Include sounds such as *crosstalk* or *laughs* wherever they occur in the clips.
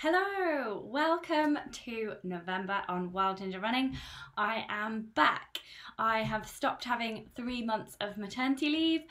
Hello, welcome to November on Wild Ginger Running. I am back. I have stopped having three months of maternity leave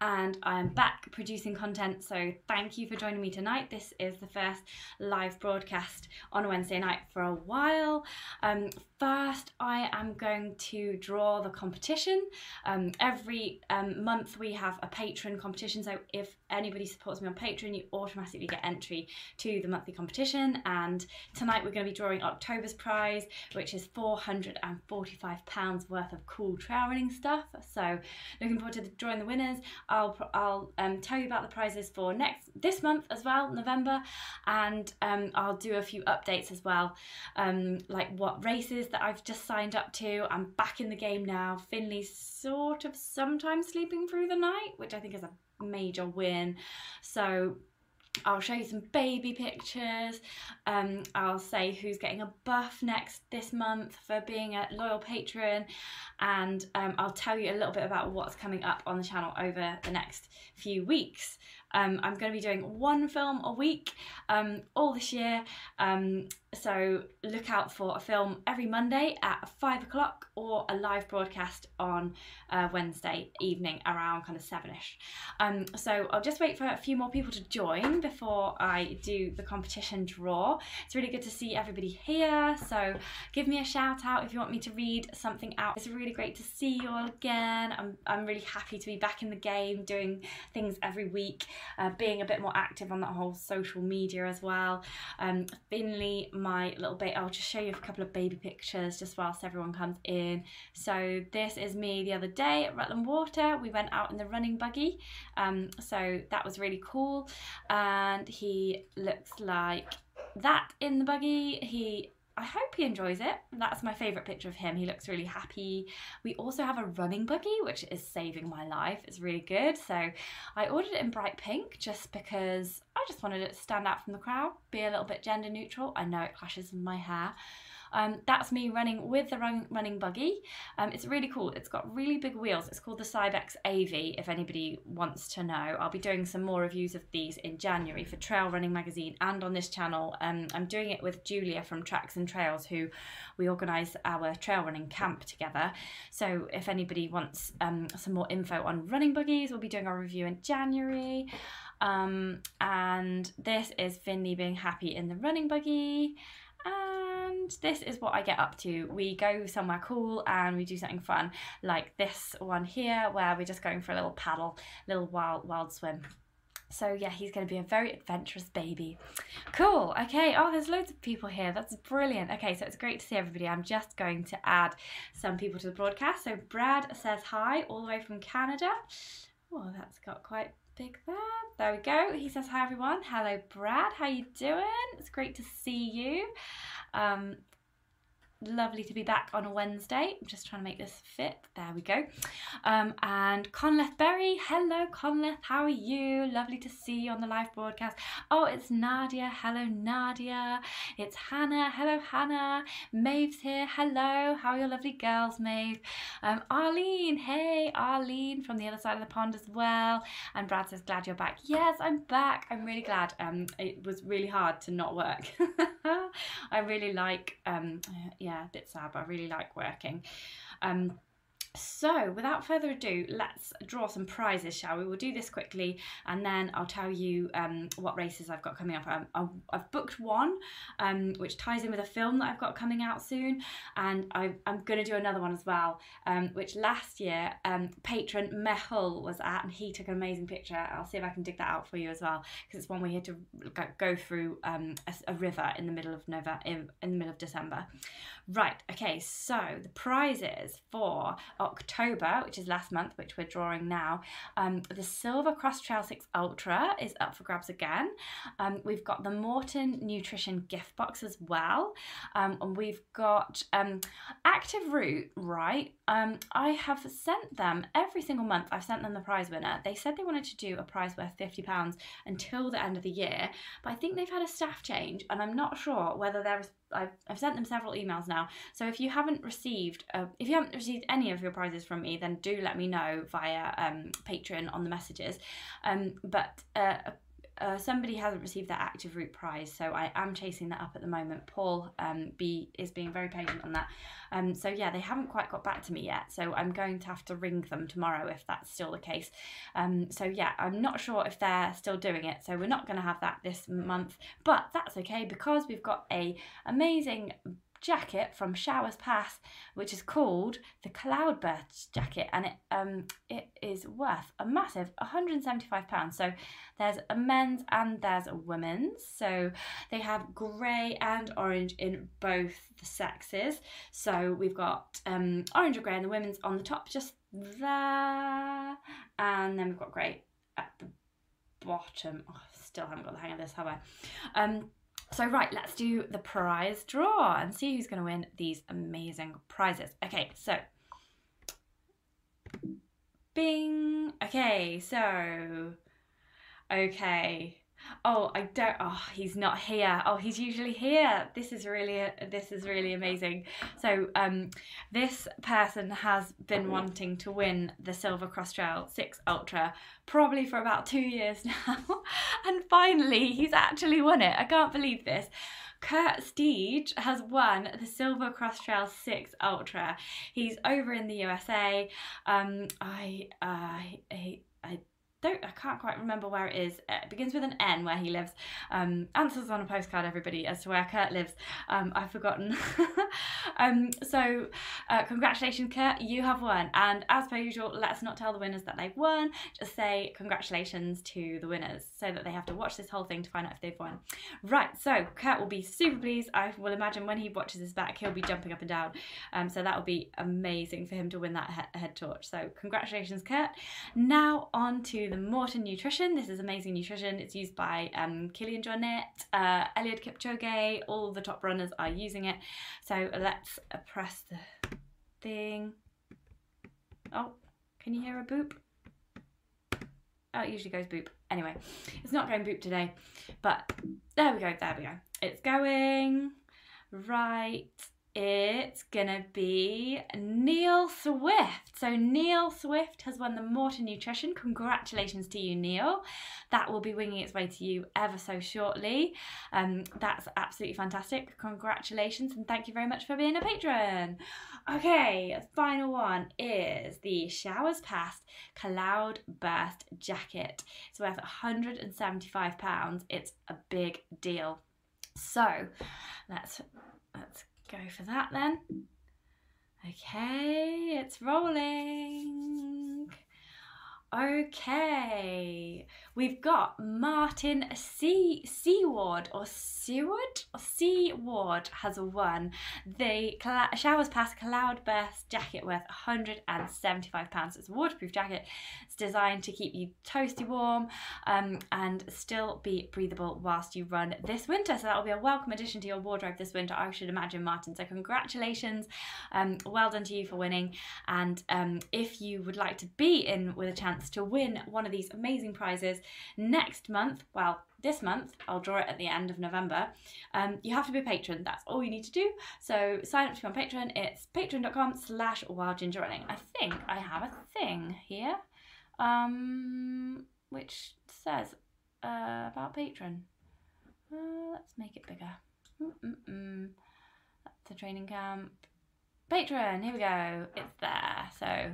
and I am back producing content. So thank you for joining me tonight. This is the first live broadcast on Wednesday night for a while. Um, first, I am going to draw the competition. Um, every um, month we have a patron competition. So if anybody supports me on Patreon, you automatically get entry to the monthly competition. And tonight we're going to be drawing October's prize, which is £445 worth of cool trail running stuff. So looking forward to drawing the winners. I'll I'll um, tell you about the prizes for next this month as well, November, and um, I'll do a few updates as well, um, like what races that I've just signed up to. I'm back in the game now. Finley's sort of sometimes sleeping through the night, which I think is a major win. So I'll show you some baby pictures. Um, I'll say who's getting a buff next this month for being a loyal patron, and um, I'll tell you a little bit about what's coming up on the channel over the next few weeks. Um, I'm going to be doing one film a week um, all this year. So look out for a film every Monday at five o'clock or a live broadcast on uh, Wednesday evening around kind of seven-ish. Um, so I'll just wait for a few more people to join before I do the competition draw. It's really good to see everybody here. So give me a shout out if you want me to read something out. It's really great to see you all again. I'm, I'm really happy to be back in the game, doing things every week, uh, being a bit more active on that whole social media as well. Um, Finley, my little bit. I'll just show you a couple of baby pictures just whilst everyone comes in. So this is me the other day at Rutland Water. We went out in the running buggy. Um, so that was really cool. And he looks like that in the buggy. He I hope he enjoys it. That's my favourite picture of him. He looks really happy. We also have a running buggy, which is saving my life. It's really good. So I ordered it in bright pink just because I just wanted it to stand out from the crowd, be a little bit gender neutral. I know it clashes with my hair. Um, that's me running with the run, running buggy. Um, it's really cool. It's got really big wheels. It's called the Cybex AV, if anybody wants to know. I'll be doing some more reviews of these in January for Trail Running Magazine and on this channel. Um, I'm doing it with Julia from Tracks and Trails, who we organise our trail running camp together. So if anybody wants um, some more info on running buggies, we'll be doing our review in January. Um, and this is Finley being happy in the running buggy and this is what I get up to. We go somewhere cool and we do something fun, like this one here, where we're just going for a little paddle, little wild wild swim. So yeah, he's going to be a very adventurous baby. Cool. Okay. Oh, there's loads of people here. That's brilliant. Okay, so it's great to see everybody. I'm just going to add some people to the broadcast. So Brad says hi all the way from Canada. Oh, that's got quite big there. There we go. He says hi everyone. Hello Brad. How you doing? It's great to see you. Um, lovely to be back on a Wednesday. I'm just trying to make this fit. There we go. Um, and Conleth Berry, hello Conleth, how are you? Lovely to see you on the live broadcast. Oh, it's Nadia. Hello Nadia. It's Hannah. Hello Hannah. Maeve's here. Hello. How are your lovely girls, Maeve? Um, Arlene. Hey Arlene from the other side of the pond as well. And Brad says, glad you're back. Yes, I'm back. I'm really glad. Um, it was really hard to not work. *laughs* *laughs* I really like um, yeah, a bit sad, but I really like working. Um, so, without further ado, let's draw some prizes, shall we? We'll do this quickly and then I'll tell you um, what races I've got coming up. Um, I've booked one, um, which ties in with a film that I've got coming out soon, and I, am going to do another one as well, um, which last year um, patron Mehul was at, and he took an amazing picture. I'll see if I can dig that out for you as well, because it's one we had to go through a, a, river in the middle of November, in, in the middle of December. Right, okay, so the prizes for October, which is last month, which we're drawing now, um, the Silver Cross Trail 6 Ultra is up for grabs again. Um, we've got the Maurten Nutrition gift box as well. Um, and we've got um, Active Root, right? Um, I have sent them every single month, I've sent them the prize winner. They said they wanted to do a prize worth £50 until the end of the year, but I think they've had a staff change, and I'm not sure whether there's I've, I've sent them several emails now. So if you haven't received, uh, if you haven't received any of your prizes from me, then do let me know via um, Patreon on the messages. Um, but uh, uh, somebody hasn't received their active root prize, so I am chasing that up at the moment. Paul um, B is being very patient on that. Um, so yeah, they haven't quite got back to me yet, so I'm going to have to ring them tomorrow if that's still the case. Um, so yeah, I'm not sure if they're still doing it, so we're not going to have that this month, but that's okay because we've got a amazing jacket from Showers Pass, which is called the Cloudburst jacket, and it um it is worth a massive 175 pounds. So there's a men's and there's a women's. So they have grey and orange in both the sexes. So we've got um orange or grey, and the women's on the top, just there, and then we've got grey at the bottom. Oh, still haven't got the hang of this, have I? Um, so, right, let's do the prize draw and see who's going to win these amazing prizes. Okay, so. Bing. Okay, so. Okay. Oh, I don't. Oh, he's not here. Oh, he's usually here. This is really, this is really amazing. So, um, this person has been wanting to win the Silver Cross Trail Six Ultra probably for about two years *laughs* now, and finally he's actually won it. I can't believe this. Kurt Steege has won the Silver Cross Trail 6 Ultra. He's over in the USA. Um, I, uh, I, I don't I can't quite remember where it is. It begins with an N where he lives. Um, answers on a postcard, everybody, as to where Kurt lives. Um, I've forgotten. *laughs* um, so, uh, congratulations, Kurt. You have won. And as per usual, let's not tell the winners that they've won. Just say congratulations to the winners so that they have to watch this whole thing to find out if they've won. Right. So Kurt will be super pleased. I will imagine when he watches this back, he'll be jumping up and down. Um, so that will be amazing for him to win that he- head torch. So congratulations, Kurt. Now on to the the Maurten Nutrition. This is amazing nutrition. It's used by um, Kilian Jornet, uh, Eliud Kipchoge. All the top runners are using it. So let's press the thing. Oh, can you hear a boop? Oh, it usually goes boop. Anyway, it's not going boop today, but there we go, there we go. It's going right it's gonna be Neil Swift. So Neil Swift has won the Maurten Nutrition. Congratulations to you, Neil. That will be winging its way to you ever so shortly. Um, that's absolutely fantastic. Congratulations and thank you very much for being a patron. Okay, final one is the Showers Pass Cloud Burst Jacket. It's worth £175. It's a big deal. So let's let's go for that then. Okay, it's rolling. Okay, we've got Martin C. Seaward or Seward or Seaward has won the Showers Pass Cloudburst jacket worth £175. It's a waterproof jacket. It's designed to keep you toasty warm um, and still be breathable whilst you run this winter. So that will be a welcome addition to your wardrobe this winter, I should imagine, Martin. So congratulations, um, well done to you for winning. And um, if you would like to be in with a chance to win one of these amazing prizes next month, well, this month, I'll draw it at the end of November. Um, you have to be a patron. That's all you need to do. So sign up to be on Patreon. It's patreon.com slash wildgingerrunning. I think I have a thing here, um, which says uh, about patron. Uh, let's make it bigger. Mm-mm-mm. That's the training camp. Patreon, here we go. It's there. So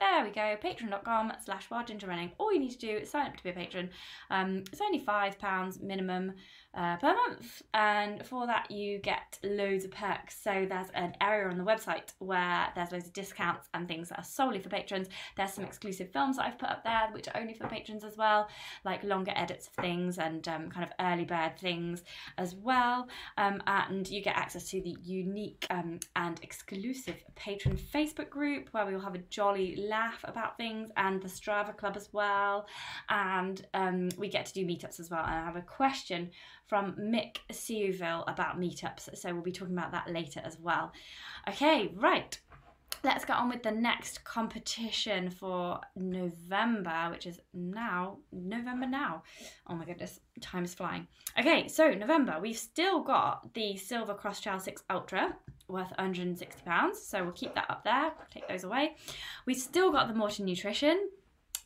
there we go, patreon.com slash wildgingerrunning. All you need to do is sign up to be a patron. Um, it's only £5 minimum uh, per month, and for that, you get loads of perks. So, there's an area on the website where there's loads of discounts and things that are solely for patrons. There's some exclusive films that I've put up there, which are only for patrons as well, like longer edits of things and um, kind of early bird things as well. Um, and you get access to the unique um, and exclusive patron Facebook group where we will have a jolly laugh about things, and the Strava Club as well. And um, we get to do meetups as well. And I have a question from Mick Seuville about meetups. So we'll be talking about that later as well. Okay, right. Let's get on with the next competition for November, which is now November now. Oh my goodness, time is flying. Okay, so November, we've still got the Silver Cross Trail 6 Ultra worth 160 pounds, so we'll keep that up there. Take those away. We've still got the Maurten Nutrition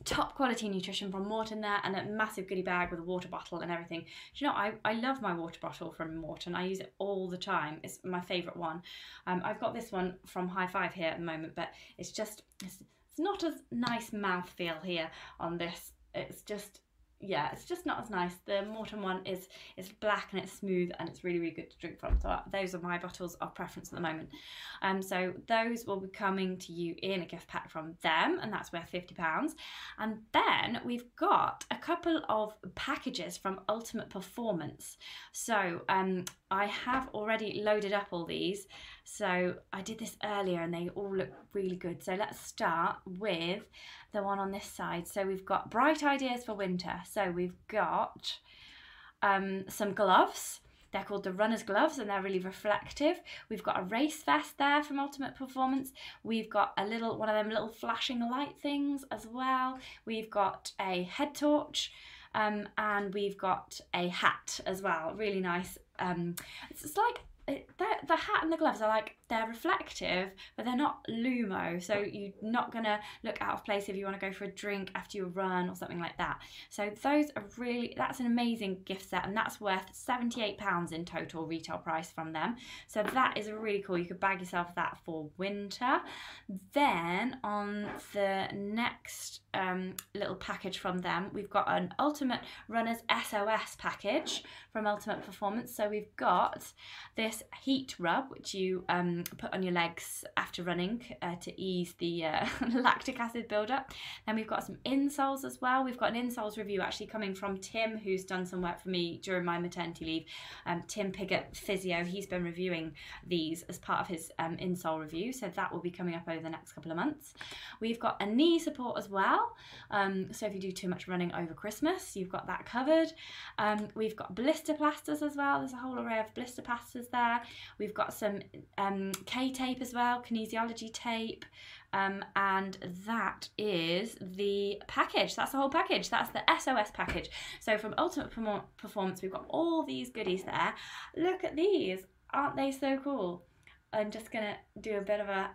top quality nutrition from Maurten there and a massive goodie bag with a water bottle and everything. Do you know, I, I love my water bottle from Maurten. I use it all the time. It's my favourite one. Um, I've got this one from High Five here at the moment, but it's just, it's, it's not as nice mouth feel here on this. It's just yeah, it's just not as nice. The Maurten one is is black and it's smooth and it's really really good to drink from. So uh, those are my bottles of preference at the moment. Um, so those will be coming to you in a gift pack from them, and that's worth fifty pounds. And then we've got a couple of packages from Ultimate Performance. So um, I have already loaded up all these. So I did this earlier and they all look really good. So let's start with the one on this side. So we've got bright ideas for winter. So we've got um, some gloves. They're called the runner's gloves and they're really reflective. We've got a race vest there from Ultimate Performance. We've got a little one of them little flashing light things as well. We've got a head torch. Um, and we've got a hat as well, really nice. Um, it's, it's like it, the hat and the gloves are like they're reflective, but they're not Lumo. So you're not gonna look out of place if you want to go for a drink after your run or something like that. So those are really that's an amazing gift set, and that's worth seventy-eight pounds in total retail price from them. So that is really cool. You could bag yourself that for winter. Then on the next um, little package from them, we've got an Ultimate Runners SOS package from Ultimate Performance. So we've got this heat rub, which you um, put on your legs after running uh, to ease the uh, *laughs* lactic acid buildup. Then we've got some insoles as well. We've got an insoles review actually coming from Tim, who's done some work for me during my maternity leave. Um, Tim Piggott, physio, he's been reviewing these as part of his um, insole review, so that will be coming up over the next couple of months. We've got a knee support as well. Um, so if you do too much running over Christmas, you've got that covered. Um, we've got blister plasters as well. There's a whole array of blister plasters there. We've got some um, K tape as well, kinesiology tape. Um, and that is the package. That's the whole package. That's the SOS package. So from Ultimate Performance, we've got all these goodies there. Look at these. Aren't they so cool? I'm just going to do a bit of a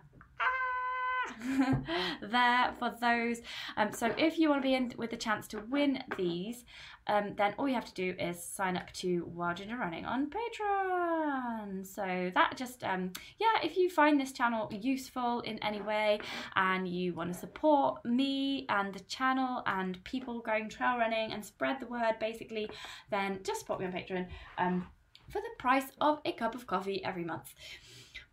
*laughs* there for those. Um, so if you want to be in with the chance to win these, um, then all you have to do is sign up to Wild Ginger Running on Patreon. So that just, um, yeah, if you find this channel useful in any way and you want to support me and the channel and people going trail running and spread the word basically, then just support me on Patreon um, for the price of a cup of coffee every month.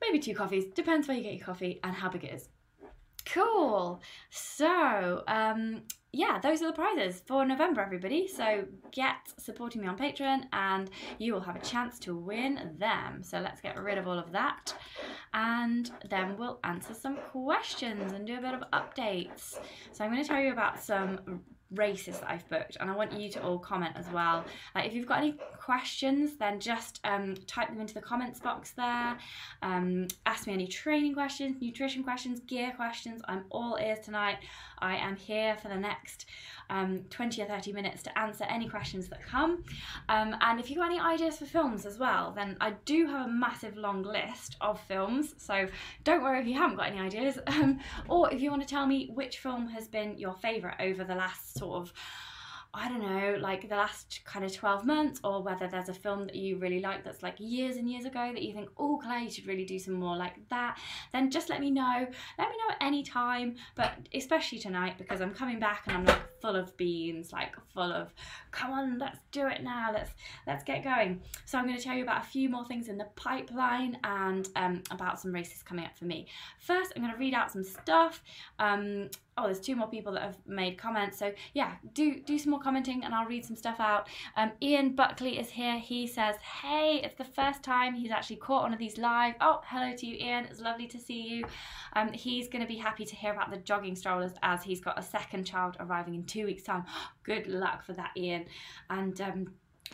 Maybe two coffees, depends where you get your coffee and how big it is. Cool. So, um, yeah, those are the prizes for November, everybody. So get supporting me on Patreon and you will have a chance to win them. So let's get rid of all of that and then we'll answer some questions and do a bit of updates. So I'm going to tell you about some races that I've booked, and I want you to all comment as well. Like, if you've got any questions, then just um, type them into the comments box there. Um, ask me any training questions, nutrition questions, gear questions. I'm all ears tonight. I am here for the next um, 20 or 30 minutes to answer any questions that come. Um, and if you've got any ideas for films as well, then I do have a massive long list of films. So don't worry if you haven't got any ideas. *laughs* Um, or if you want to tell me which film has been your favourite over the last sort of I don't know, like the last kind of 12 months, or whether there's a film that you really like that's like years and years ago that you think, oh, Claire, you should really do some more like that, then just let me know. Let me know at any time, but especially tonight because I'm coming back and I'm like full of beans, like full of, come on, let's do it now, let's let's get going. So I'm going to tell you about a few more things in the pipeline and um, about some races coming up for me. First, I'm going to read out some stuff. Um, oh there's two more people that have made comments so yeah do do some more commenting and i'll read some stuff out um, ian buckley is here he says hey it's the first time he's actually caught one of these live oh hello to you ian it's lovely to see you um, he's going to be happy to hear about the jogging strollers as he's got a second child arriving in two weeks time *gasps* good luck for that ian and um,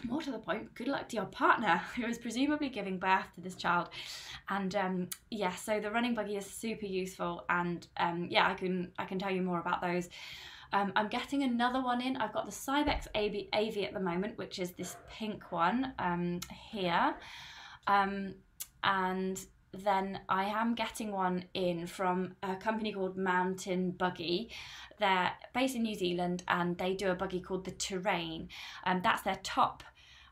more to the point, good luck to your partner *laughs* who is presumably giving birth to this child. And um, yeah, so the running buggy is super useful, and um, yeah, I can I can tell you more about those. Um, I'm getting another one in. I've got the Cybex AV, AV at the moment, which is this pink one um, here, um, and then I am getting one in from a company called Mountain Buggy. They're based in New Zealand and they do a buggy called the Terrain. And um, that's their top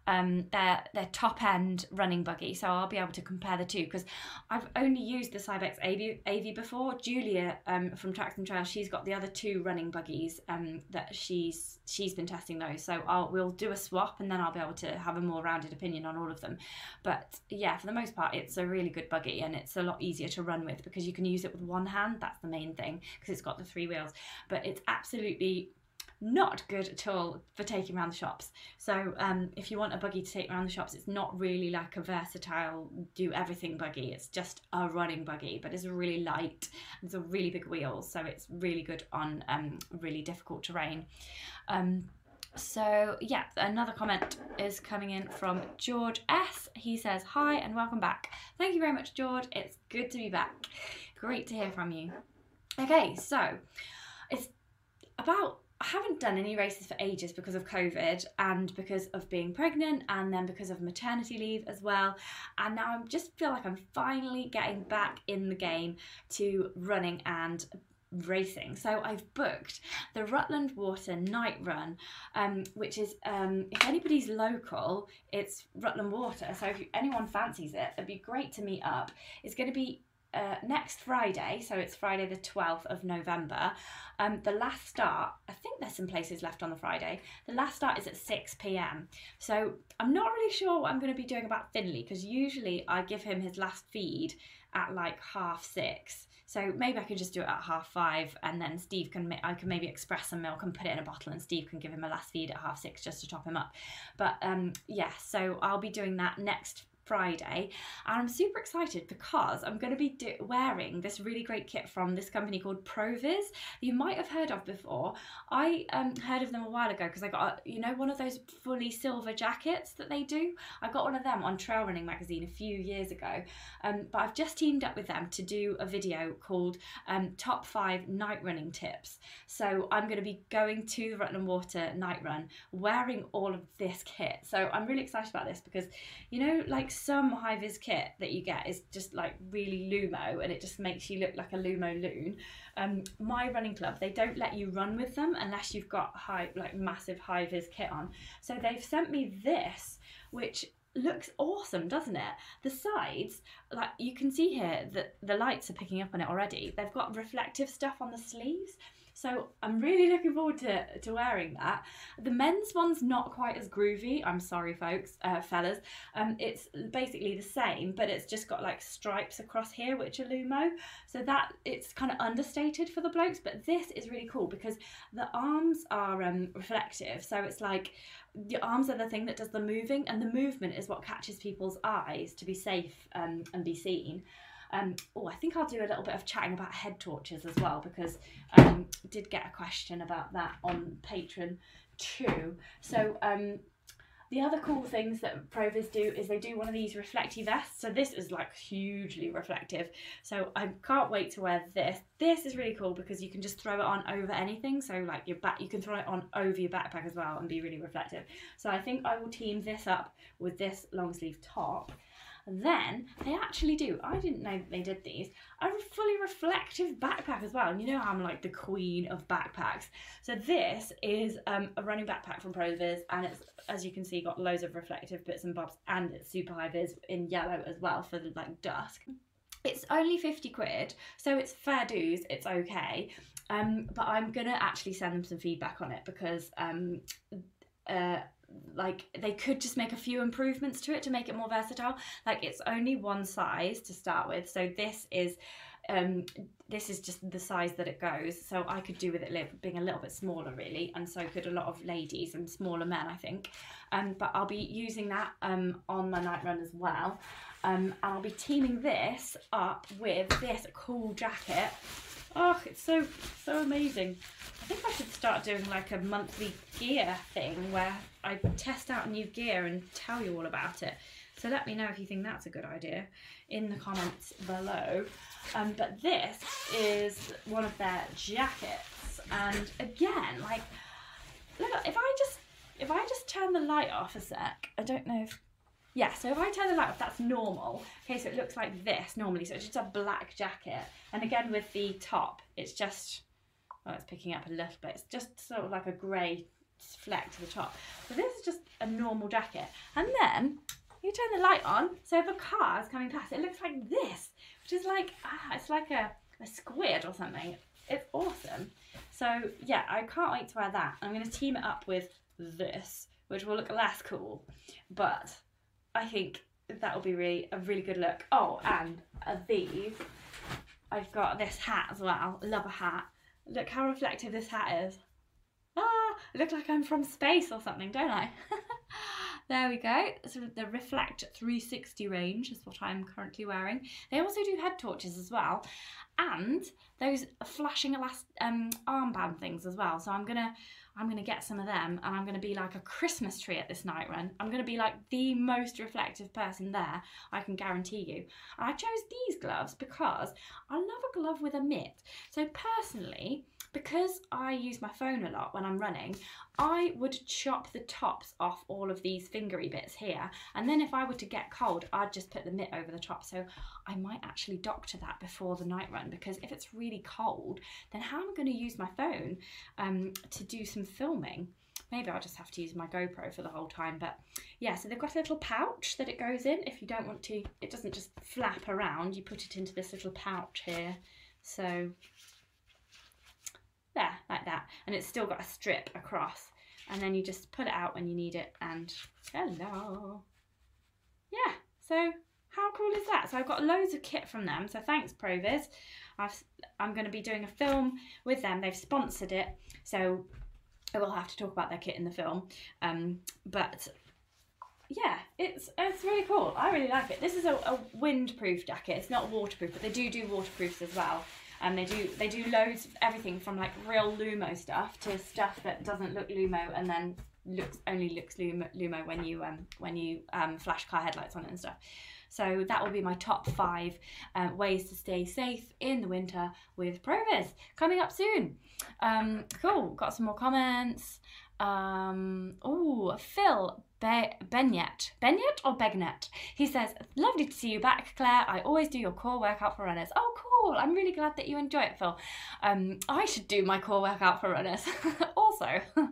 um, their their top end running buggy, so I'll be able to compare the two because I've only used the Cybex AV, AV before. Julia um, from Tracks and Trails, she's got the other two running buggies um, that she's she's been testing those. So I'll we'll do a swap and then I'll be able to have a more rounded opinion on all of them. But yeah, for the most part, it's a really good buggy and it's a lot easier to run with because you can use it with one hand. That's the main thing because it's got the three wheels. But it's absolutely not good at all for taking around the shops. So um, if you want a buggy to take around the shops, it's not really like a versatile do everything buggy. It's just a running buggy, but it's really light. It's a really big wheel, so it's really good on um, really difficult terrain. Um, so yeah, another comment is coming in from George S. He says, Hi and welcome back. Thank you very much, George. It's good to be back. Great to hear from you. Okay, so it's about I haven't done any races for ages because of COVID and because of being pregnant and then because of maternity leave as well. And now I just feel like I'm finally getting back in the game to running and racing. So I've booked the Rutland Water Night Run, um, which is um, if anybody's local, it's Rutland Water. So if anyone fancies it, it'd be great to meet up. It's going to be uh, next Friday, so it's Friday the 12th of November. Um, the last start, I think there's some places left on the Friday. The last start is at 6 pm. So I'm not really sure what I'm going to be doing about Finley because usually I give him his last feed at like half six. So maybe I could just do it at half five, and then Steve can I can maybe express some milk and put it in a bottle, and Steve can give him a last feed at half six just to top him up. But um, yeah, so I'll be doing that next Friday. And I'm super excited because I'm going to be do- wearing this really great kit from this company called Proviz. You might have heard of before. I um, heard of them a while ago because I got, you know, one of those fully silver jackets that they do. I got one of them on Trail Running Magazine a few years ago. Um, but I've just teamed up with them to do a video called um, Top 5 Night Running Tips. So I'm going to be going to the Rutland Water night run wearing all of this kit. So I'm really excited about this because, you know, like some high vis kit that you get is just like really Lumo and it just makes you look like a Lumo loon. Um, my running club, they don't let you run with them unless you've got high, like massive high vis kit on. So they've sent me this, which looks awesome doesn't it the sides like you can see here that the lights are picking up on it already they've got reflective stuff on the sleeves So I'm really looking forward to, to wearing that. The men's one's not quite as groovy. I'm sorry, folks, uh, fellas. Um, it's basically the same, but it's just got like stripes across here, which are Lumo. So that it's kind of understated for the blokes. But this is really cool because the arms are um, reflective. So it's like the arms are the thing that does the moving, and the movement is what catches people's eyes to be safe um, and be seen. Um, oh, I think I'll do a little bit of chatting about head torches as well because um, did get a question about that on Patreon too. So um, the other cool things that Proviz do is they do one of these reflective vests. So this is like hugely reflective. So I can't wait to wear this. This is really cool because you can just throw it on over anything. So like your back, you can throw it on over your backpack as well and be really reflective. So I think I will team this up with this long sleeve top then they actually do. I didn't know that they did these. A fully reflective backpack as well. And you know I'm like the queen of backpacks. So this is um, a running backpack from Proviz, and it's as you can see got loads of reflective bits and bobs, and it's super high vis in yellow as well for the like dusk. It's only 50 quid, so it's fair dues, it's okay. Um, but I'm gonna actually send them some feedback on it because um, uh, like they could just make a few improvements to it to make it more versatile. Like it's only one size to start with. So this is um this is just the size that it goes. So i could do with it being a little bit smaller really and so could a lot of ladies and smaller men i think. Um but i'll be using that um on my night run as well. Um and i'll be teaming this up with this cool jacket oh it's so so amazing I think I should start doing like a monthly gear thing where I test out new gear and tell you all about it. So let me know if you think that's a good idea in the comments below. Um, but this is one of their jackets, and again, like, look, if I just if I just turn the light off a sec, I don't know if yeah, so if I turn the light off, that's normal. Okay, so it looks like this normally. So it's just a black jacket. And again, with the top, it's just Oh, it's picking up a little bit. It's just sort of like a grey fleck to the top. So this is just a normal jacket. And then you turn the light on, so if a car is coming past, it looks like this, which is like, ah, it's like a, a squid or something. It's awesome. So yeah, I can't wait to wear that. I'm going to team it up with this, which will look less cool, but I think that will be really a really good look. Oh, and uh, these, I've got this hat as well. Love a hat. Look how reflective this hat is. Ah, I look like I'm from space or something, don't I? *laughs* there we go. So the Reflect 360 range is what I'm currently wearing. They also do head torches as well, and those flashing elast- um, armband things as well. So I'm gonna I'm gonna get some of them, and I'm gonna be like a Christmas tree at this night run. I'm gonna be like the most reflective person there. I can guarantee you. I chose these gloves because I love a glove with a mitt. So personally because I use my phone a lot when I'm running, I would chop the tops off all of these fingery bits here. And then if I were to get cold, I'd just put the mitt over the top. So I might actually doctor that before the night run because if it's really cold, then how am I going to use my phone um, to do some filming? maybe I'll just have to use my GoPro for the whole time. But yeah, so they've got a little pouch that it goes in if you don't want to, it doesn't just flap around, you put it into this little pouch here. So there, like that. And it's still got a strip across. And then you just pull it out when you need it and hello. Yeah, so how cool is that? So I've got loads of kit from them. So thanks Proviz. I've, I'm going to be doing a film with them. They've sponsored it. So I will have to talk about their kit in the film. Um, but yeah, it's it's really cool. I really like it. This is a, a windproof jacket. It's not waterproof, but they do do waterproofs as well and they do they do loads of everything from like real Lumo stuff to stuff that doesn't look Lumo and then looks only looks Lumo, Lumo when you um when you um flash car headlights on it and stuff. So that will be my top five um, ways to stay safe in the winter with Proviz coming up soon. Um, cool. Got some more comments. Um, oh, Phil Be- Benyet. Benyet or Begnet? He says, Lovely to see you back, Claire. I always do your core workout for runners. Oh, cool. I'm really glad that you enjoy it, Phil. Um, I should do my core workout for runners *laughs* also. *laughs*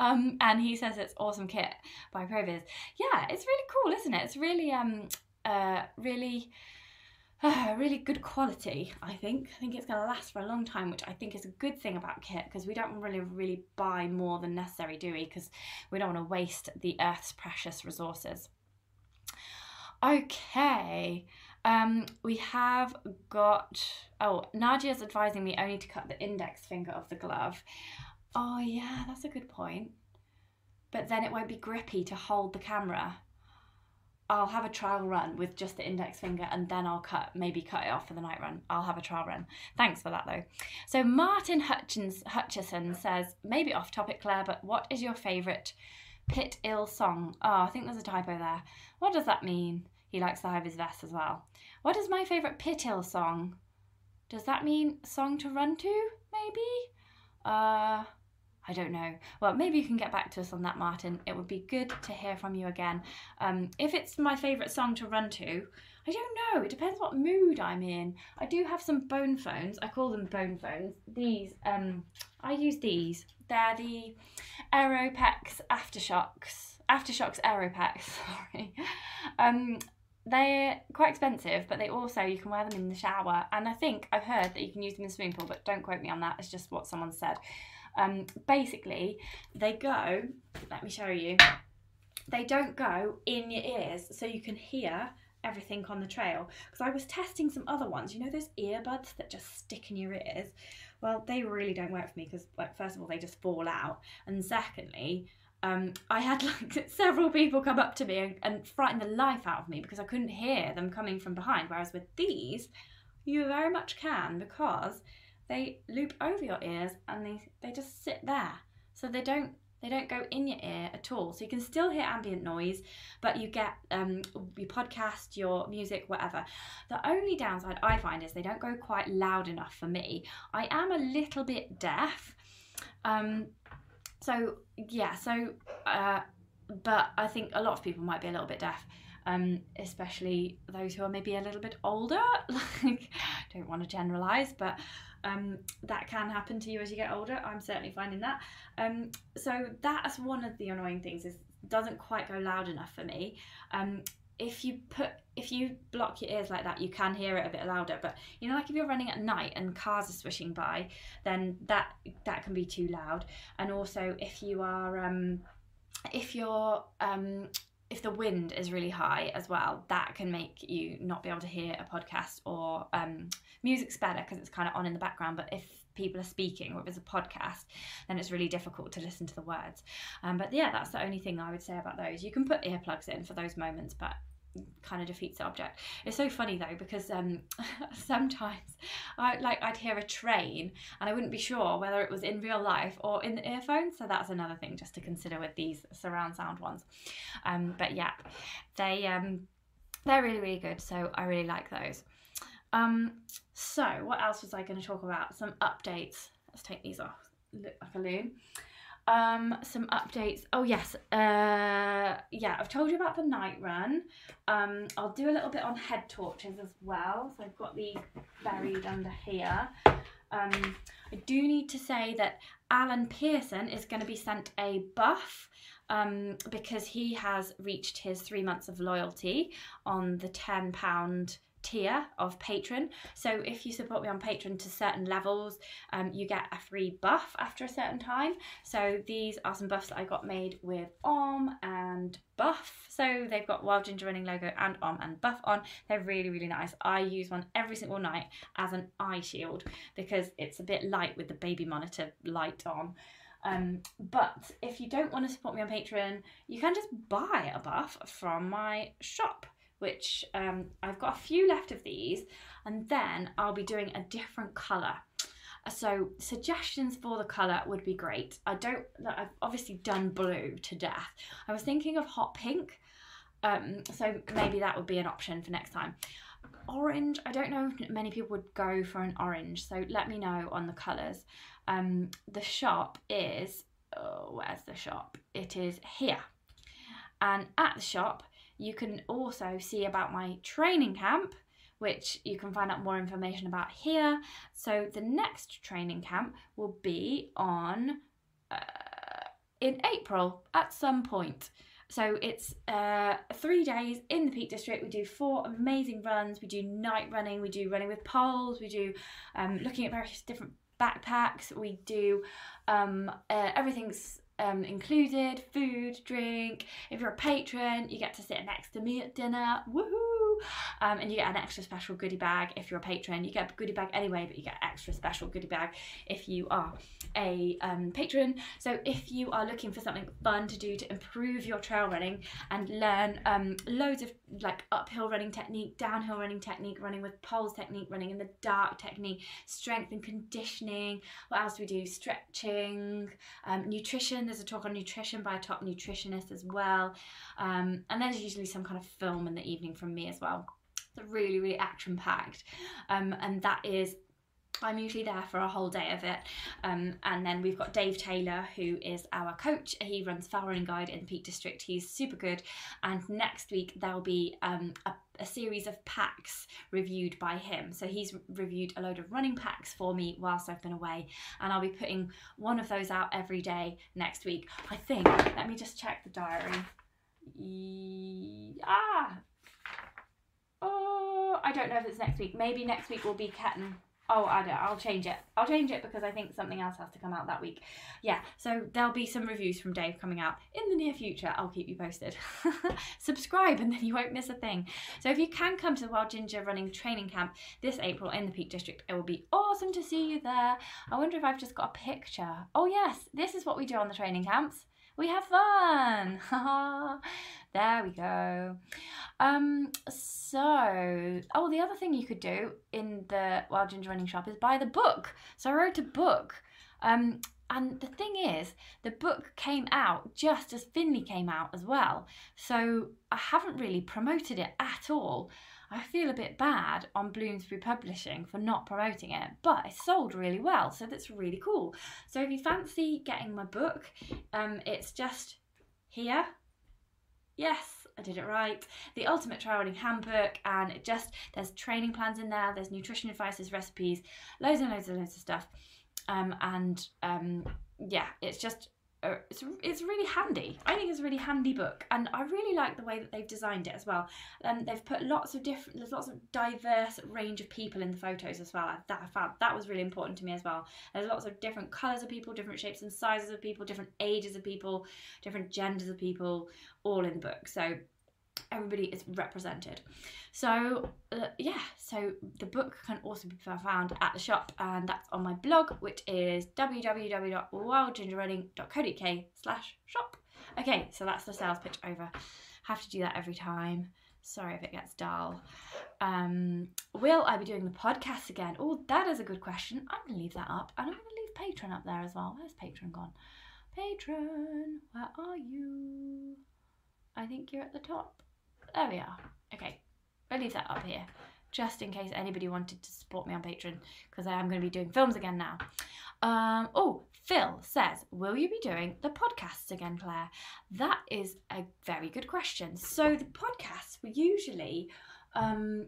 um, and he says it's awesome kit by Proviz. Yeah, it's really cool, isn't it? It's really, um, uh, really uh, really good quality, I think. I think it's going to last for a long time, which I think is a good thing about kit because we don't really, really buy more than necessary, do we? Because we don't want to waste the Earth's precious resources. Okay, um, we have got. Oh, Nadia's advising me only to cut the index finger of the glove. Oh, yeah, that's a good point. But then it won't be grippy to hold the camera. I'll have a trial run with just the index finger and then I'll cut, maybe cut it off for the night run. I'll have a trial run. Thanks for that though. So Martin Hutchins, Hutchison says, maybe off topic, Claire, but what is your favourite Pit Ill song? Oh, I think there's a typo there. What does that mean? He likes the his vest as well. What is my favourite Pit Ill song? Does that mean song to run to, maybe? Uh, I don't know. Well, maybe you can get back to us on that, Martin. It would be good to hear from you again. Um, if it's my favourite song to run to, I don't know. It depends what mood I'm in. I do have some bone phones. I call them bone phones. These, um, I use these. They're the Aeropex AfterShokz. AfterShokz Aeropex, *laughs* sorry. Um, they're quite expensive, but they also you can wear them in the shower. And I think I've heard that you can use them in the swimming pool, but don't quote me on that. It's just what someone said. Um, basically, they go. Let me show you. They don't go in your ears, so you can hear everything on the trail. Because I was testing some other ones. You know those earbuds that just stick in your ears. Well, they really don't work for me because, like, first of all, they just fall out, and secondly, um, I had *laughs* like several people come up to me and, and frighten the life out of me because I couldn't hear them coming from behind. Whereas with these, you very much can because they loop over your ears and they, they just sit there. So they don't they don't go in your ear at all. So you can still hear ambient noise, but you get um, your podcast, your music, whatever. The only downside I find is they don't go quite loud enough for me. I am a little bit deaf. Um, so yeah, so uh, but I think a lot of people might be a little bit deaf. Um, especially those who are maybe a little bit older. *laughs* like, don't want to generalize, but um, that can happen to you as you get older. I'm certainly finding that. Um, so that's one of the annoying things is doesn't quite go loud enough for me. Um, if you put if you block your ears like that you can hear it a bit louder but you know like if you're running at night and cars are swishing by then that that can be too loud and also if you are um if you're um if the wind is really high as well, that can make you not be able to hear a podcast or um, music's better because it's kind of on in the background. But if people are speaking or if it's a podcast, then it's really difficult to listen to the words. Um, but yeah, that's the only thing I would say about those. You can put earplugs in for those moments, but kind of defeats the object. It's so funny though because um, *laughs* sometimes I like I'd hear a train and I wouldn't be sure whether it was in real life or in the earphones. So that's another thing just to consider with these surround sound ones. Um, but yeah, they um, they're really really good. So I really like those. Um, so what else was I going to talk about? Some updates. Let's take these off. Look like a loon. Um, some updates. Oh yes, uh, yeah, I've told you about the night run. Um, I'll do a little bit on head torches as well. So I've got these buried under here. Um, I do need to say that Alan Pearson is going to be sent a buff um, because he has reached his three months of loyalty on the ten pound tier of patron. So if you support me on Patreon to certain levels, um, you get a free buff after a certain time. So these are some buffs that I got made with Arm and Buff. So they've got Wild Ginger Running logo and Arm and Buff on. They're really, really nice. I use one every single night as an eye shield because it's a bit light with the baby monitor light on. Um, but if you don't want to support me on Patreon, you can just buy a buff from my shop which um, I've got a few left of these, and then I'll be doing a different colour. So suggestions for the colour would be great. I don't. I've obviously done blue to death. I was thinking of hot pink, um, so maybe that would be an option for next time. Orange. I don't know if many people would go for an orange, so let me know on the colours. Um, the shop is. Oh, where's the shop? It is here, and at the shop you can also see about my training camp, which you can find out more information about here. So the next training camp will be on uh, in April at some point. So it's uh, three days in the Peak District. We do four amazing runs. We do night running. We do running with poles. We do um, looking at various different backpacks. We do um, uh, everything's um, included food, drink. If you're a patron, you get to sit next to me at dinner. Woohoo! Um, and you get an extra special goodie bag if you're a patron. You get a goodie bag anyway, but you get extra special goodie bag if you are a um, patron. So if you are looking for something fun to do to improve your trail running and learn um, loads of like uphill running technique, downhill running technique, running with poles technique, running in the dark technique, strength and conditioning. What else do we do? Stretching, um, nutrition. There's a talk on nutrition by a top nutritionist as well. Um, and there's usually some kind of film in the evening from me as well. It's a really, really action packed. Um, and that is I'm usually there for a whole day of it. Um, and then we've got Dave Taylor, who is our coach. He runs Running Guide in Peak District. He's super good. And next week there'll be um, a, a, series of packs reviewed by him. So he's reviewed a load of running packs for me whilst I've been away. And I'll be putting one of those out every day next week. I think, let me just check the diary. ah! Oh, I don't know if it's next week. Maybe next week will be Ketten Oh, I don't. I'll change it. I'll change it because I think something else has to come out that week. Yeah, so there'll be some reviews from Dave coming out in the near future. I'll keep you posted. *laughs* Subscribe and then you won't miss a thing. So if you can come to the Wild Ginger Running Training Camp this April in the Peak District, it will be awesome to see you there. I wonder if I've just got a picture. Oh yes, this is what we do on the training camps we have fun. *laughs* there we go. Um, so, oh, the other thing you could do in the Wild Ginger Running Shop is buy the book. So I wrote a book. Um, and the thing is, the book came out just as Finley came out as well. So I haven't really promoted it at all. I feel a bit bad on Bloomsbury Publishing for not promoting it, but it sold really well, so that's really cool. So if you fancy getting my book, um, it's just here. Yes, I did it right. The Ultimate Trail Running Handbook, and it just there's training plans in there, there's nutrition advice, there's recipes, loads and loads and loads of stuff. Um, and um, yeah, it's just uh, it's, it's really handy. I think it's a really handy book, and I really like the way that they've designed it as well. And um, they've put lots of different, there's lots of diverse range of people in the photos as well. That I found that was really important to me as well. There's lots of different colours of people, different shapes and sizes of people, different ages of people, different genders of people, all in the book. So everybody is represented. So uh, yeah, so the book can also be found at the shop, and that's on my blog, which is www.wildgingerrunning.co.uk slash shop. Okay, so that's the sales pitch over. Have to do that every time. Sorry if it gets dull. Um, will I be doing the podcast again? Oh, that is a good question. I'm going to leave that up, and I'm going to leave Patreon up there as well. Where's Patreon gone? Patreon, where are you? I think you're at the top. There we are. Okay, I'll leave that up here just in case anybody wanted to support me on Patreon because I am going to be doing films again now. Um, oh, Phil says, Will you be doing the podcasts again, Claire? That is a very good question. So, the podcasts were usually um,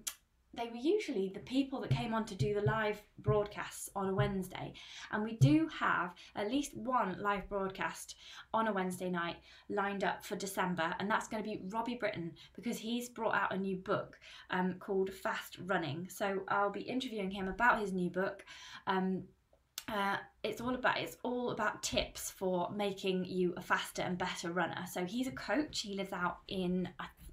they were usually the people that came on to do the live broadcasts on a Wednesday. And we do have at least one live broadcast on a Wednesday night lined up for December, and that's going to be Robbie Britton because he's brought out a new book um, called Fast Running. So I'll be interviewing him about his new book. Um, uh, it's all about it's all about tips for making you a faster and better runner. So he's a coach. He lives out in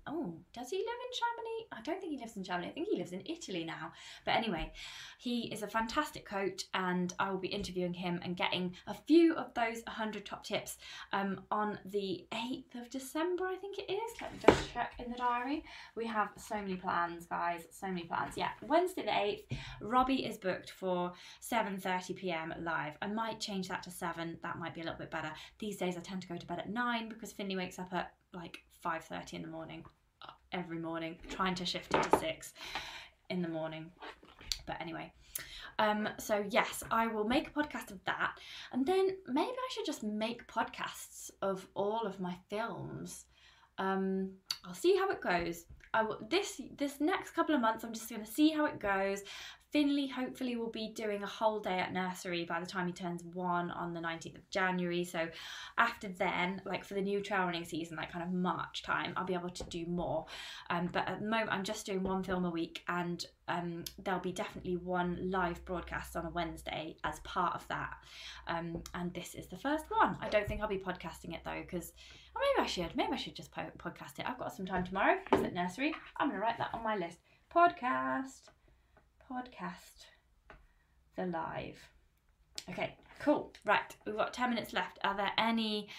oh, does he live in Chamonix? I don't think he lives in Germany. I think he lives in Italy now. But anyway, he is a fantastic coach, and I will be interviewing him and getting a few of those 100 top tips um, on the 8th of December, I think it is. Let me just check in the diary. We have so many plans, guys. So many plans. Yeah, Wednesday the 8th, Robbie is booked for 7:30 p.m. live. I might change that to 7. That might be a little bit better. These days I tend to go to bed at 9 because Finley wakes up at like 5.30 in the morning every morning trying to shift it to 6 in the morning. But anyway um, so yes i will make a podcast of that. And then maybe i should just make podcasts of all of my films. Um, i'll see how it goes. This this next couple of months i'm just going to see how it goes Finley hopefully will be doing a whole day at nursery by the time he turns one on the 19th of January. So after then, like for the new trail running season, like kind of March time, I'll be able to do more. Um, but at the moment, I'm just doing one film a week, and um, there'll be definitely one live broadcast on a Wednesday as part of that. Um, and this is the first one. I don't think I'll be podcasting it though, because or maybe I should. Maybe I should just po- podcast it. I've got some time tomorrow. Is at nursery? I'm going to write that on my list. Podcast podcast the live. Okay, cool. Right, we've got 10 minutes left. Are there any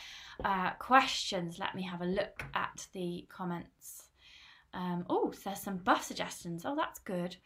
uh, questions? Let me have a look at the comments. Um, oh, there's some buff suggestions. Oh, that's good.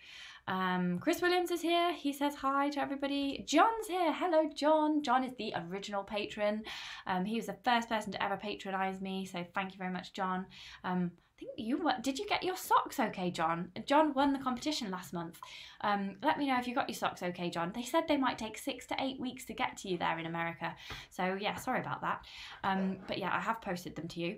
Um, Chris Williams is here. He says hi to everybody. John's here. Hello, John. John is the original patron. Um, he was the first person to ever patronize me. So thank you very much, John. Um, think you did you get your socks okay john john won the competition last month um, let me know if you got your socks okay john they said they might take six to eight weeks to get to you there in america so yeah sorry about that um, but yeah i have posted them to you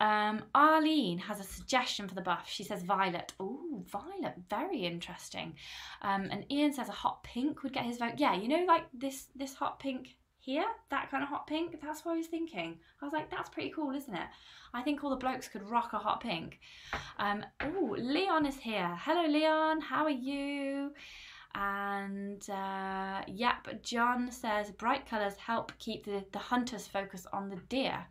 um, Arlene has a suggestion for the buff. She says violet. Oh, violet, very interesting. Um, and Ian says a hot pink would get his vote. Yeah, you know, like this this hot pink here, that kind of hot pink. That's what I was thinking. I was like, that's pretty cool, isn't it? I think all the blokes could rock a hot pink. Um, oh, Leon is here. Hello, Leon. How are you? And uh, yep, John says bright colours help keep the, the hunters focus on the deer.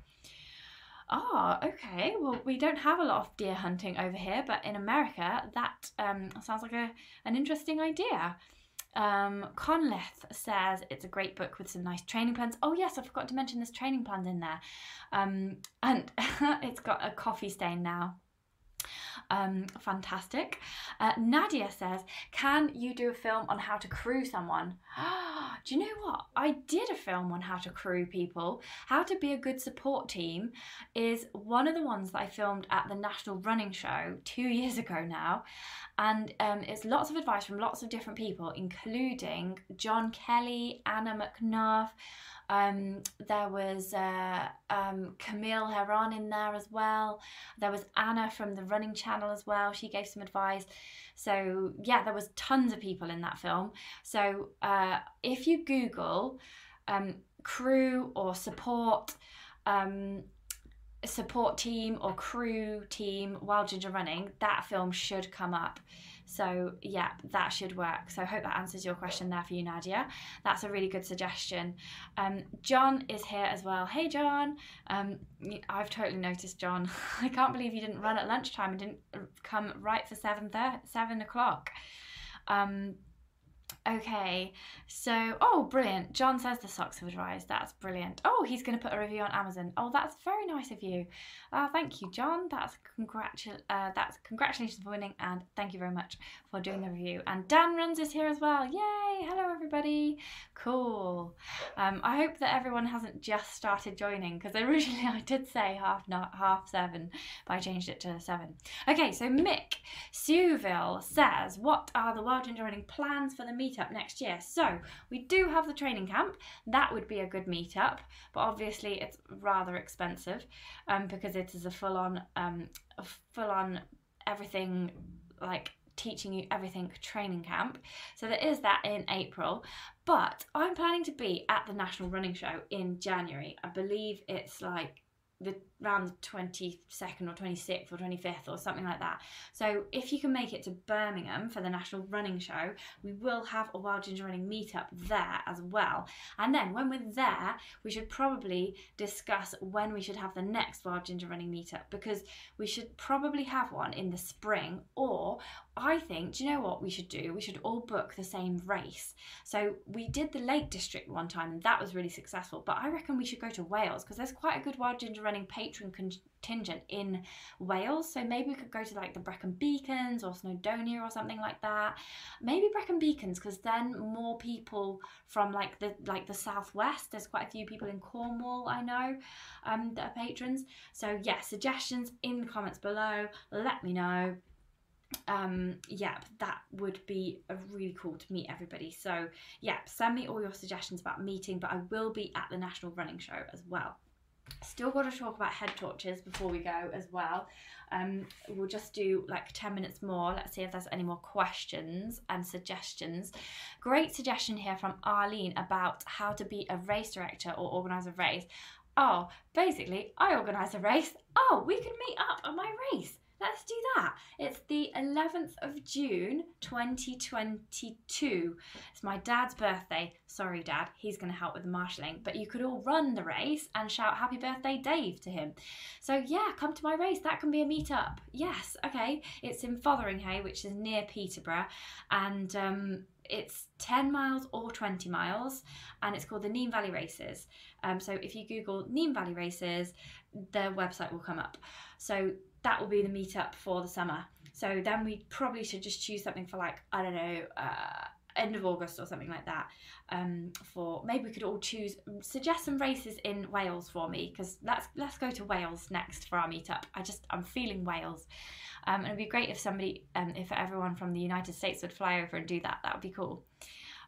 Ah, oh, okay. Well, we don't have a lot of deer hunting over here, but in America, that um, sounds like a, an interesting idea. Um, Conleth says it's a great book with some nice training plans. Oh yes, I forgot to mention there's training plans in there, um, and *laughs* it's got a coffee stain now. Um, fantastic. Uh, Nadia says, Can you do a film on how to crew someone? *gasps* do you know what? I did a film on how to crew people. How to be a good support team is one of the ones that I filmed at the National Running Show two years ago now. And um, it's lots of advice from lots of different people, including John Kelly, Anna McNuff. Um, there was uh, um, Camille Herron in there as well. There was Anna from the Running Channel as well. She gave some advice. So yeah, there was tons of people in that film. So uh, if you Google um, crew or support, um, support team or crew team Wild Ginger Running, that film should come up. So, yeah, that should work. So, I hope that answers your question there for you, Nadia. That's a really good suggestion. Um, John is here as well. Hey, John. Um, I've totally noticed, John. *laughs* I can't believe you didn't run at lunchtime and didn't come right for 7, 7 o'clock. Um, Okay, so oh, brilliant! John says the socks have arrived. That's brilliant. Oh, he's going to put a review on Amazon. Oh, that's very nice of you. Uh, thank you, John. That's congratul- uh, That's congratulations for winning, and thank you very much for doing the review. And Dan runs is here as well. Yay! Hello, everybody. Cool. Um, I hope that everyone hasn't just started joining because originally *laughs* I did say half not half seven, but I changed it to seven. Okay, so Mick Sewville says, "What are the World Running plans for the meeting?" Meetup next year. So we do have the training camp. That would be a good meetup, but obviously it's rather expensive um, because it is a full on, um, full on everything like teaching you everything training camp. So there is that in April. But I'm planning to be at the National Running Show in January. I believe it's like the around the 22nd or 26th or 25th or something like that. So if you can make it to Birmingham for the National Running Show, we will have a Wild Ginger Running meetup there as well. And then when we're there, we should probably discuss when we should have the next Wild Ginger Running meetup because we should probably have one in the spring or I think, do you know what we should do? We should all book the same race. So we did the Lake District one time and that was really successful, but I reckon we should go to Wales because there's quite a good Wild Ginger Running patron contingent in Wales. So maybe we could go to like the Brecon Beacons or Snowdonia or something like that. Maybe Brecon Beacons because then more people from like the like the southwest. There's quite a few people in Cornwall I know um, that are patrons. So yeah, suggestions in the comments below. Let me know um yep that would be a really cool to meet everybody so yeah send me all your suggestions about meeting but i will be at the national running show as well Still got to talk about head torches before we go as well. Um, we'll just do like 10 minutes more. Let's see if there's any more questions and suggestions. Great suggestion here from Arlene about how to be a race director or organise a race. Oh, basically, I organise a race. Oh, we can meet up at my race. Let's do that. It's the 11th of June 2022. It's my dad's birthday. Sorry, Dad, he's going to help with the marshalling. But you could all run the race and shout happy birthday, Dave, to him. So, yeah, come to my race. That can be a meet-up. Yes, okay. It's in Fotheringhay, which is near Peterborough. And um, it's 10 miles or 20 miles and it's called the Nene Valley Races. Um, so if you Google Nene Valley Races, their website will come up. So that will be the meetup for the summer. So then we probably should just choose something for like, I don't know, uh, end of August or something like that. Um, for maybe we could all choose suggest some races in Wales for me because let's let's go to Wales next for our meetup. I just I'm feeling Wales, um, and it'd be great if somebody um, if everyone from the United States would fly over and do that. That would be cool.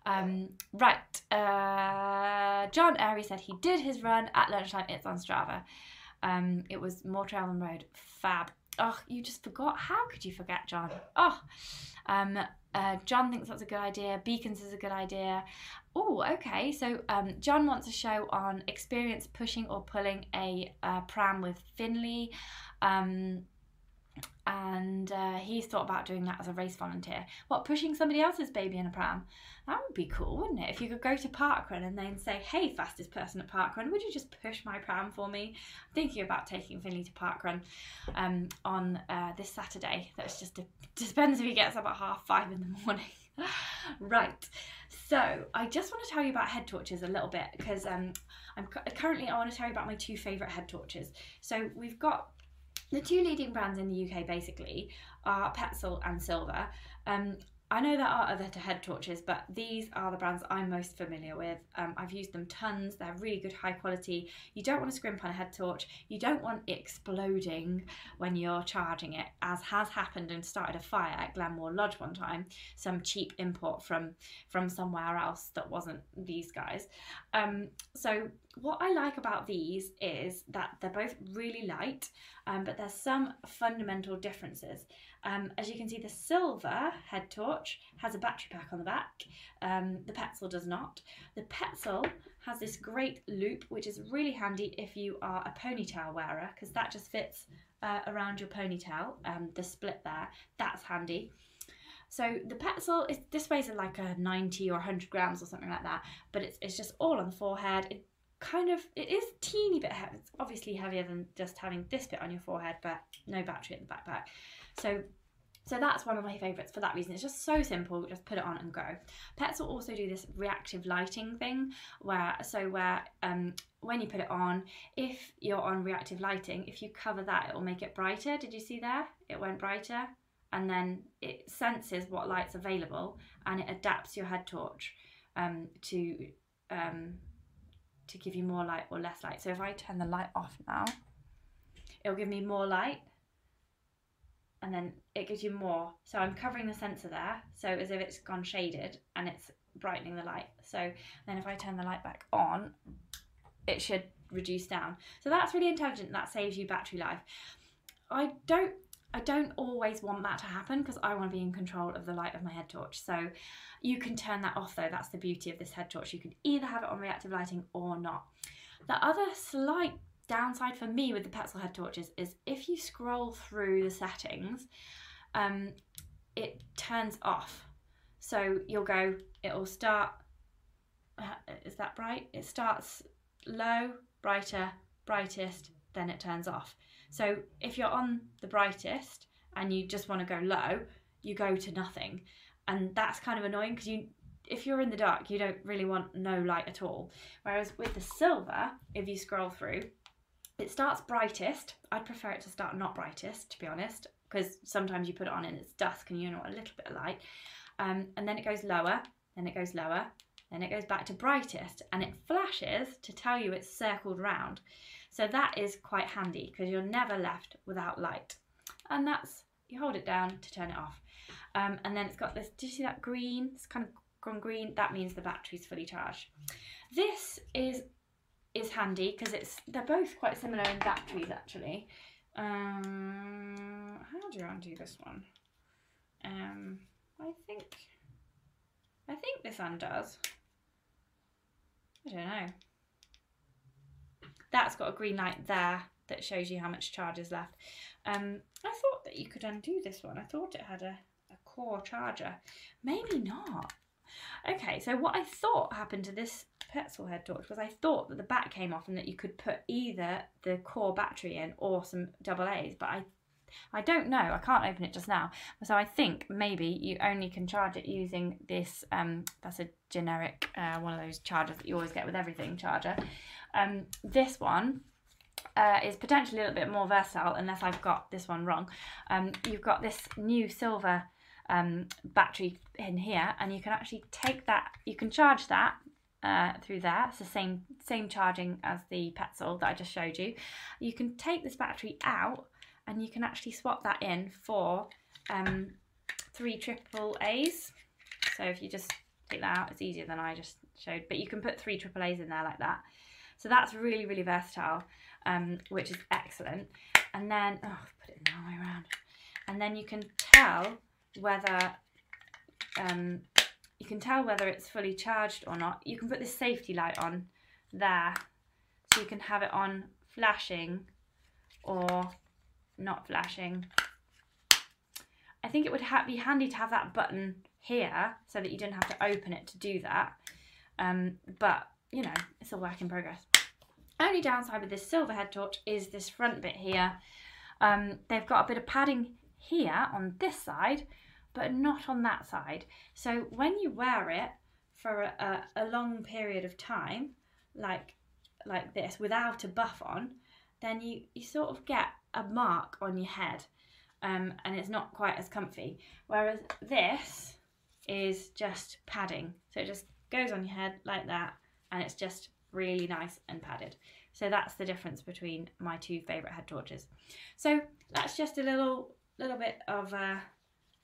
Um, right, uh, John Airy said he did his run at lunchtime. It's on Strava. Um, it was more trail than road. Fab. Oh, you just forgot. How could you forget, John? Oh, um, uh, John thinks that's a good idea. Beacons is a good idea. Oh, okay. So um, John wants a show on experience pushing or pulling a uh, pram with Finley. Um, and uh, he's thought about doing that as a race volunteer. What, pushing somebody else's baby in a pram? That would be cool, wouldn't it? If you could go to parkrun and then say, hey, fastest person at parkrun, would you just push my pram for me? I'm thinking about taking Finley to parkrun um, on uh, this Saturday. That's just, a, depends if he gets up at half five in the morning. *laughs* right, so I just want to tell you about head torches a little bit because um, I'm currently I want to tell you about my two favourite head torches. So we've got the two leading brands in the UK basically are Petzl and Silva. Um, I know there are other head torches, but these are the brands I'm most familiar with. Um, I've used them tons. They're really good, high quality. You don't want to scrimp on a head torch. You don't want it exploding when you're charging it, as has happened and started a fire at Glenmore Lodge one time. Some cheap import from from somewhere else that wasn't these guys. Um, so what I like about these is that they're both really light, um, but there's some fundamental differences. Um, as you can see, the Silva head torch has a battery pack on the back. Um, the Petzl does not. The Petzl has this great loop, which is really handy if you are a ponytail wearer, because that just fits uh, around your ponytail, um, the split there. That's handy. So the Petzl is this weighs like a 90 or 100 grams or something like that, but it's, it's just all on the forehead. It kind of it is teeny bit heavy. It's obviously heavier than just having this bit on your forehead, but no battery in the backpack. So so that's one of my favourites for that reason. It's just so simple, just put it on and go. Petzl also do this reactive lighting thing where so where um when you put it on, if you're on reactive lighting, if you cover that, it will make it brighter. Did you see there? It went brighter and then it senses what light's available and it adapts your head torch um, to um, to give you more light or less light. So if I turn the light off now, it'll give me more light and then it gives you more. So I'm covering the sensor there, so as if it's gone shaded and it's brightening the light. So then if I turn the light back on, it should reduce down. So that's really intelligent. That saves you battery life. I don't I don't always want that to happen because I want to be in control of the light of my head torch. So you can turn that off though. That's the beauty of this head torch. You can either have it on reactive lighting or not. The other slight downside for me with the Petzl head torches is if you scroll through the settings, um, it turns off. So you'll go, it'll start, uh, is that bright? It starts low, brighter, brightest, then it turns off. So if you're on the brightest and you just want to go low, you go to nothing. And that's kind of annoying because you if you're in the dark, you don't really want no light at all. Whereas with the Silva, if you scroll through, it starts brightest. I'd prefer it to start not brightest, to be honest, because sometimes you put it on and it's dusk and you know a little bit of light. Um, and then it goes lower, then it goes lower, then it goes back to brightest, and it flashes to tell you it's circled round. So that is quite handy because you're never left without light. And that's, you hold it down to turn it off. Um, and then it's got this, did you see that green? It's kind of gone green. That means the battery's fully charged. This is is handy because it's they're both quite similar in batteries actually. Um, how do I undo this one? Um, I think I think this undoes. I don't know. That's got a green light there that shows you how much charge is left. Um, I thought that you could undo this one. I thought it had a, a core charger. Maybe not. Okay, so what I thought happened to this Petzl head torch was I thought that the back came off and that you could put either the core battery in or some double A's, but I I don't know. I can't open it just now. So I think maybe you only can charge it using this. Um, that's a generic uh, one of those chargers that you always get with everything charger. Um, this one uh, is potentially a little bit more versatile, unless I've got this one wrong. Um, you've got this new Silva um, battery in here, and you can actually take that. You can charge that uh, through there. It's the same same charging as the Petzl that I just showed you. You can take this battery out and you can actually swap that in for um, three triple A's. So if you just take that out, it's easier than I just showed, but you can put three triple A's in there like that. So that's really, really versatile, um, which is excellent. And then, oh, put it the wrong way around. And then you can tell whether, um, you can tell whether it's fully charged or not. You can put this safety light on there, so you can have it on flashing or not flashing. I think it would ha- be handy to have that button here so that you didn't have to open it to do that. Um, but, you know, it's a work in progress. Only downside with this Silva head torch is this front bit here. Um, they've got a bit of padding here on this side, but not on that side. So when you wear it for a, a, long period of time, like like this, without a buff on, then you, you sort of get a mark on your head um, and it's not quite as comfy. Whereas this is just padding. So it just goes on your head like that and it's just really nice and padded. So that's the difference between my two favourite head torches. So that's just a little little bit of uh,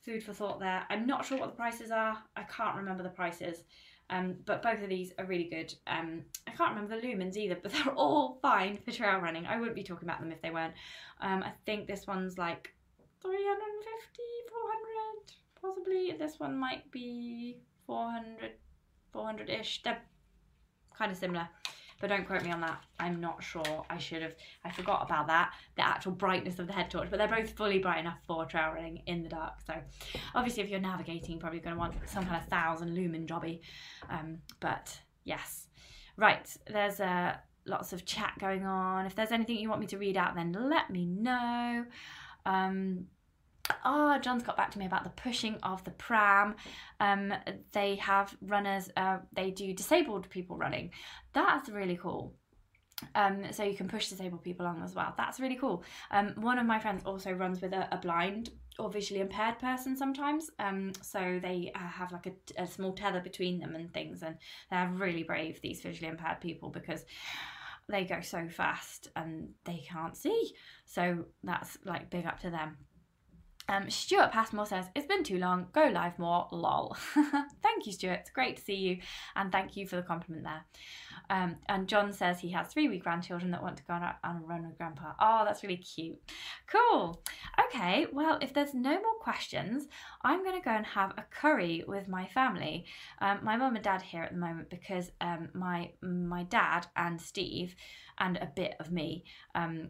food for thought there. I'm not sure what the prices are. I can't remember the prices. Um, but both of these are really good. Um, I can't remember the lumens either, but *laughs* they're all fine for trail running. I wouldn't be talking about them if they weren't. Um, I think this one's like 350, 400, possibly. This one might be 400, 400-ish. They're kind of similar but don't quote me on that. I'm not sure. I should have. I forgot about that. The actual brightness of the head torch, but they're both fully bright enough for trail running in the dark. So, obviously, if you're navigating, probably going to want some kind of thousand lumen jobby. Um, but yes, right. There's uh, lots of chat going on. If there's anything you want me to read out, then let me know. Um, oh, John's got back to me about the pushing of the pram. Um, they have runners, uh, they do disabled people running. That's really cool. Um, so you can push disabled people along as well. That's really cool. Um, one of my friends also runs with a, a blind or visually impaired person sometimes. Um, so they uh, have like a, a small tether between them and things, and they're really brave, these visually impaired people, because they go so fast and they can't see. So that's like big up to them. Um, Stuart Passmore says, It's been too long, go live more, lol. *laughs* thank you, Stuart. It's great to see you, and thank you for the compliment there. Um, and John says he has three wee grandchildren that want to go on a, on a run with Grandpa. Oh, that's really cute. Cool. Okay, well, if there's no more questions, I'm going to go and have a curry with my family. Um, my mum and dad here at the moment because um, my my dad and Steve and a bit of me um,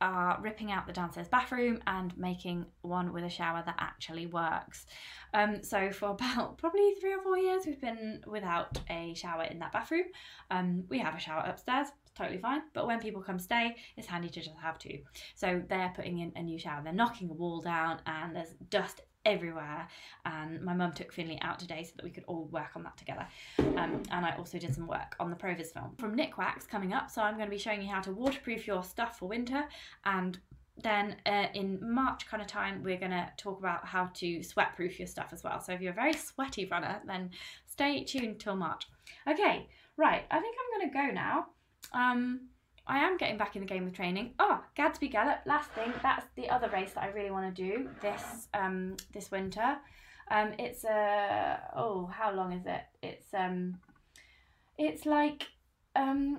are ripping out the downstairs bathroom and making one with a shower that actually works. Um, so for *laughs* about probably three or four years, we've been without a shower in that bathroom. Um, we have a shower upstairs, totally fine. But when people come stay, it's handy to just have two. So they're putting in a new shower. They're knocking a wall down, and there's dust everywhere. And my mum took Finley out today so that we could all work on that together. Um, and I also did some work on the Proviz film from Nikwax coming up. So I'm going to be showing you how to waterproof your stuff for winter and then uh, in March kind of time, we're going to talk about how to sweat proof your stuff as well. So if you're a very sweaty runner, then stay tuned till March. Okay, right, I think I'm going to go now. Um, I am getting back in the game with training. Oh, Gaddesby Gallop, last thing, that's the other race that I really want to do this um this winter. Um it's a oh, how long is it? It's um it's like um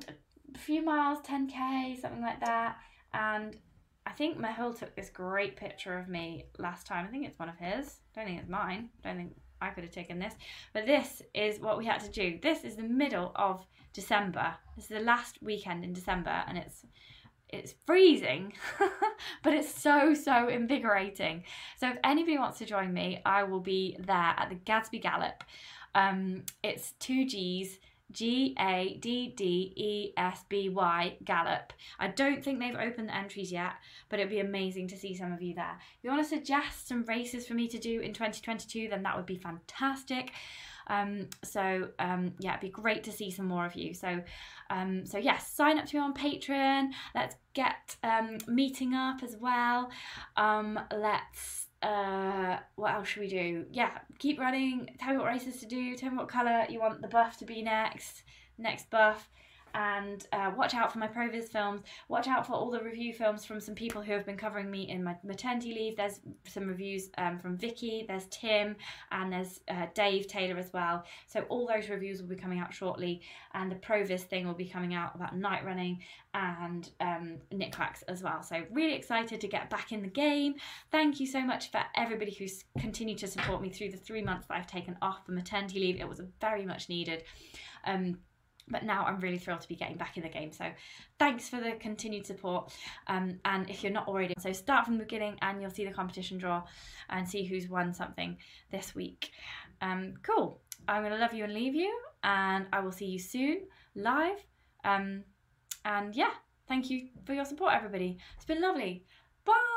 a few miles, 10k, something like that. And I think Mehul took this great picture of me last time. I think it's one of his. Don't think it's mine. Don't think I could have taken this. But this is what we had to do. This is the middle of December. This is the last weekend in December, and it's it's freezing, *laughs* but it's so, so invigorating. So if anybody wants to join me, I will be there at the Gaddesby Gallop. Um, it's two G's. G A D D E S B Y Gallop. I don't think they've opened the entries yet, but it'd be amazing to see some of you there. If you want to suggest some races for me to do in 2022, then that would be fantastic. Um, so um, yeah, it'd be great to see some more of you. So um, so yes, sign up to me on Patreon. Let's get um, meeting up as well. Um, let's uh, what else should we do? Yeah, keep running. Tell me what races to do. Tell me what colour you want the buff to be next. Next buff and uh, watch out for my Proviz films. Watch out for all the review films from some people who have been covering me in my maternity leave. There's some reviews um, from Vicky, there's Tim, and there's uh, Dave Taylor as well. So all those reviews will be coming out shortly, and the Proviz thing will be coming out about night running and um, Nikwax as well. So really excited to get back in the game. Thank you so much for everybody who's continued to support me through the three months that I've taken off for maternity leave. It was very much needed. Um, but now I'm really thrilled to be getting back in the game. So thanks for the continued support. Um, and if you're not already, so start from the beginning and you'll see the competition draw and see who's won something this week. Um, cool. I'm going to love you and leave you, and I will see you soon live. Um, and yeah, thank you for your support, everybody. It's been lovely. Bye.